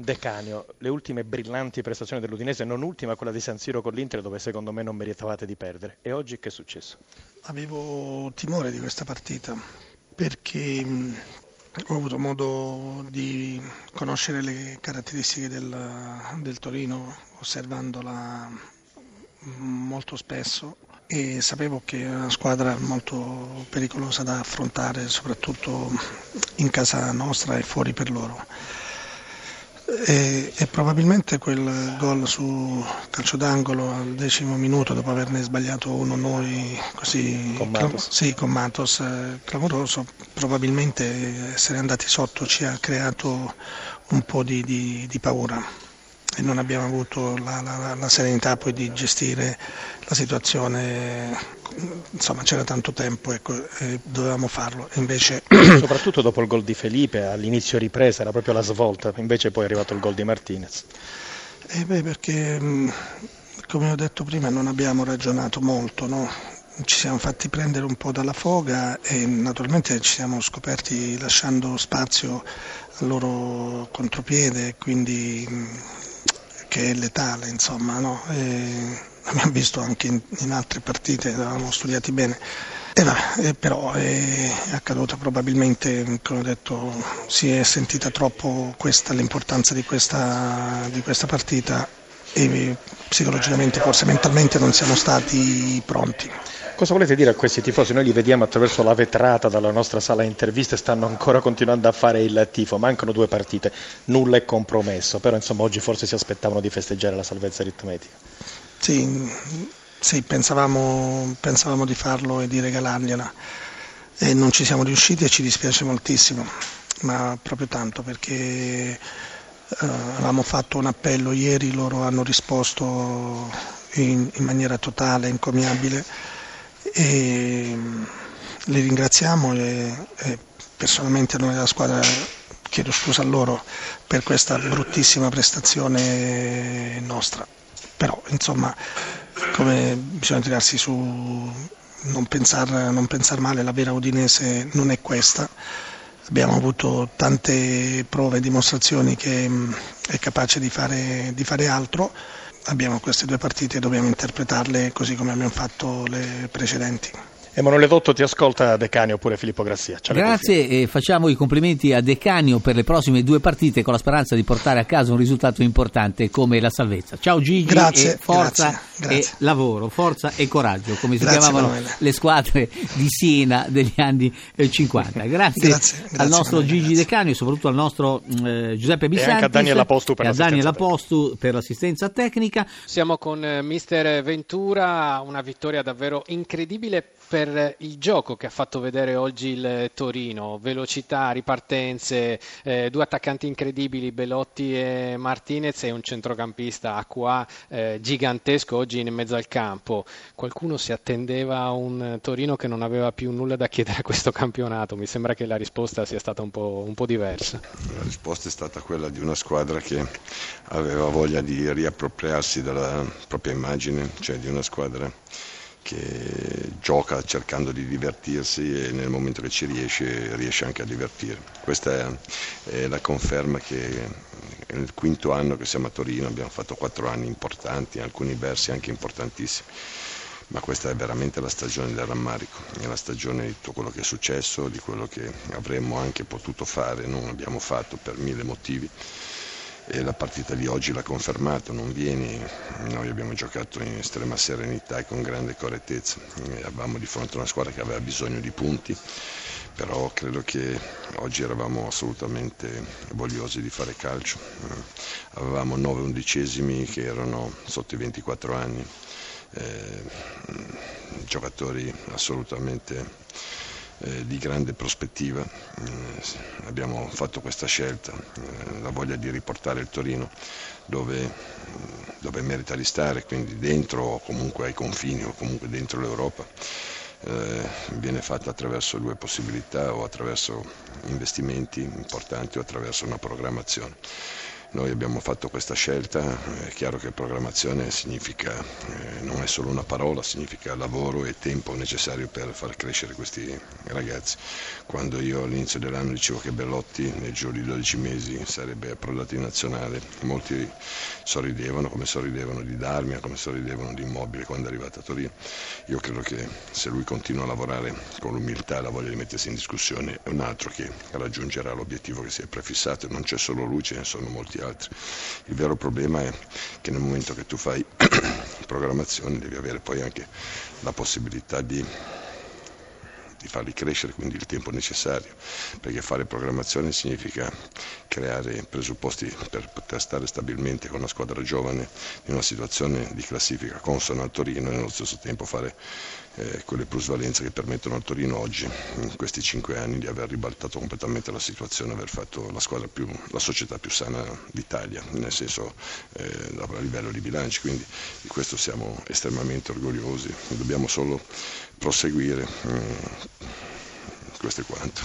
Decanio, le ultime brillanti prestazioni dell'Udinese, non ultima quella di San Siro con l'Inter dove secondo me non meritavate di perdere. E oggi che è successo? Avevo timore di questa partita perché ho avuto modo di conoscere le caratteristiche del, del Torino osservandola molto spesso e sapevo che è una squadra molto pericolosa da affrontare soprattutto in casa nostra e fuori per loro e, e, probabilmente quel gol su calcio d'angolo al decimo minuto dopo averne sbagliato uno noi così con Matos, sì, con Matos eh, clamoroso probabilmente essere andati sotto ci ha creato un po' di, di, di paura e non abbiamo avuto la, la, la, serenità poi di gestire la situazione, insomma c'era tanto tempo ecco, e dovevamo farlo. Invece... Soprattutto dopo il gol di Felipe, all'inizio ripresa era proprio la svolta, invece poi è arrivato il gol di Martinez. Eh beh, perché come ho detto prima non abbiamo ragionato molto, no? ci siamo fatti prendere un po' dalla foga e naturalmente ci siamo scoperti lasciando spazio al loro contropiede, quindi che è letale, insomma, no? abbiamo visto anche in, in, altre partite, avevamo studiati bene. E vabbè, però è accaduto probabilmente, come ho detto, si è sentita troppo questa, l'importanza di questa, di questa partita e psicologicamente, forse mentalmente non siamo stati pronti. Cosa volete dire a questi tifosi? Noi li vediamo attraverso la vetrata dalla nostra sala interviste, stanno ancora continuando a fare il tifo, mancano due partite, nulla è compromesso, però insomma oggi forse si aspettavano di festeggiare la salvezza aritmetica. Sì, sì pensavamo, pensavamo di farlo e di regalargliela e non ci siamo riusciti e ci dispiace moltissimo, ma proprio tanto perché Uh, avevamo fatto un appello ieri, loro hanno risposto in, in maniera totale, incommiabile e mm, li ringraziamo e, e personalmente noi della squadra chiedo scusa a loro per questa bruttissima prestazione nostra. Però insomma come bisogna tirarsi su, non pensare pensar male, la vera Udinese non è questa. Abbiamo avuto tante prove e dimostrazioni che è capace di fare, di fare altro abbiamo queste due partite e dobbiamo interpretarle così come abbiamo fatto le precedenti. Emanuele Dotto ti ascolta Decanio oppure Filippo Grassia. Ciao Grazie e facciamo i complimenti a Decanio per le prossime due partite con la speranza di portare a casa un risultato importante come la salvezza. Ciao Gigi grazie, forza grazie, grazie. e lavoro, forza e coraggio, come si chiamavano Emanuele. le squadre di Siena degli anni 50. Eh, grazie, al nostro Emanuele, Gigi Decanio e soprattutto al nostro eh, Giuseppe Bisanti e anche a Daniela Postu per, l'assistenza, Postu per l'assistenza tecnica. Siamo con eh, Mister Ventura, una vittoria davvero incredibile per il gioco che ha fatto vedere oggi il Torino, velocità, ripartenze, eh, due attaccanti incredibili, Belotti e Martinez e un centrocampista Acqua eh, gigantesco oggi in mezzo al campo. Qualcuno si attendeva a un Torino che non aveva più nulla da chiedere a questo campionato, mi sembra che la risposta sia stata un po', un po diversa. La risposta è stata quella di una squadra che aveva voglia di riappropriarsi della propria immagine, cioè di una squadra che gioca cercando di divertirsi e nel momento che ci riesce riesce anche a divertire. Questa è, è la conferma che è il quinto anno che siamo a Torino, abbiamo fatto quattro anni importanti, in alcuni versi anche importantissimi, ma questa è veramente la stagione del rammarico, è la stagione di tutto quello che è successo, di quello che avremmo anche potuto fare, non abbiamo fatto per mille motivi e la partita di oggi l'ha confermato, non vieni, noi abbiamo giocato in estrema serenità e con grande correttezza, eravamo di fronte a una squadra che aveva bisogno di punti, però credo che oggi eravamo assolutamente vogliosi di fare calcio, avevamo 9 undicesimi che erano sotto i 24 anni, eh, giocatori assolutamente eh, di grande prospettiva. Eh, abbiamo fatto questa scelta, eh, la voglia di riportare il Torino dove, dove, merita di stare, quindi dentro o comunque ai confini o comunque dentro l'Europa. Eh, viene fatta attraverso due possibilità o attraverso investimenti importanti o attraverso una programmazione. Noi abbiamo fatto questa scelta, è chiaro che programmazione significa, eh, non è solo una parola, significa lavoro e tempo necessario per far crescere questi ragazzi. Quando io all'inizio dell'anno dicevo che Bellotti nel giro di 12 mesi sarebbe approdato in nazionale, molti sorridevano come sorridevano di Darmia, come sorridevano di Immobile quando è arrivato a Torino. Io credo che se lui continua a lavorare con l'umiltà e la voglia di mettersi in discussione è un altro che raggiungerà l'obiettivo che si è prefissato, non c'è solo lui, ce ne sono molti altri. Il vero problema è che nel momento che tu fai programmazione devi avere poi anche la possibilità di di farli crescere, quindi il tempo necessario, perché fare programmazione significa creare presupposti per poter stare stabilmente con una squadra giovane in una situazione di classifica consona al Torino e nello stesso tempo fare eh, quelle plusvalenze che permettono al Torino oggi, in questi cinque anni, di aver ribaltato completamente la situazione, aver fatto la, più, la società più sana d'Italia, nel senso eh, a livello di bilanci, quindi di questo siamo estremamente orgogliosi, dobbiamo solo proseguire. Mm, questo è quanto.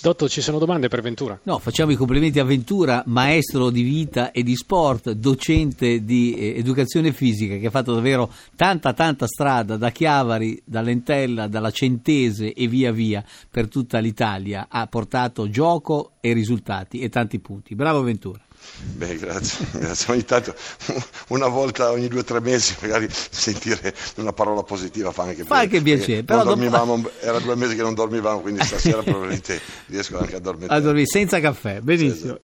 Dotto, ci sono domande per Ventura? No, facciamo i complimenti a Ventura, maestro di vita e di sport, docente di eh, educazione fisica, che ha fatto davvero tanta tanta strada da Chiavari, da Lentella, dalla Centese e via via per tutta l'Italia. Ha portato gioco e risultati e tanti punti. Bravo Ventura. Beh, grazie, grazie. Ogni tanto, una volta ogni due o tre mesi, magari sentire una parola positiva fa anche, fa anche piacere. Però dopo... Era due mesi che non dormivamo, quindi stasera probabilmente riesco anche a dormire. A dormire senza caffè, benissimo. Sì,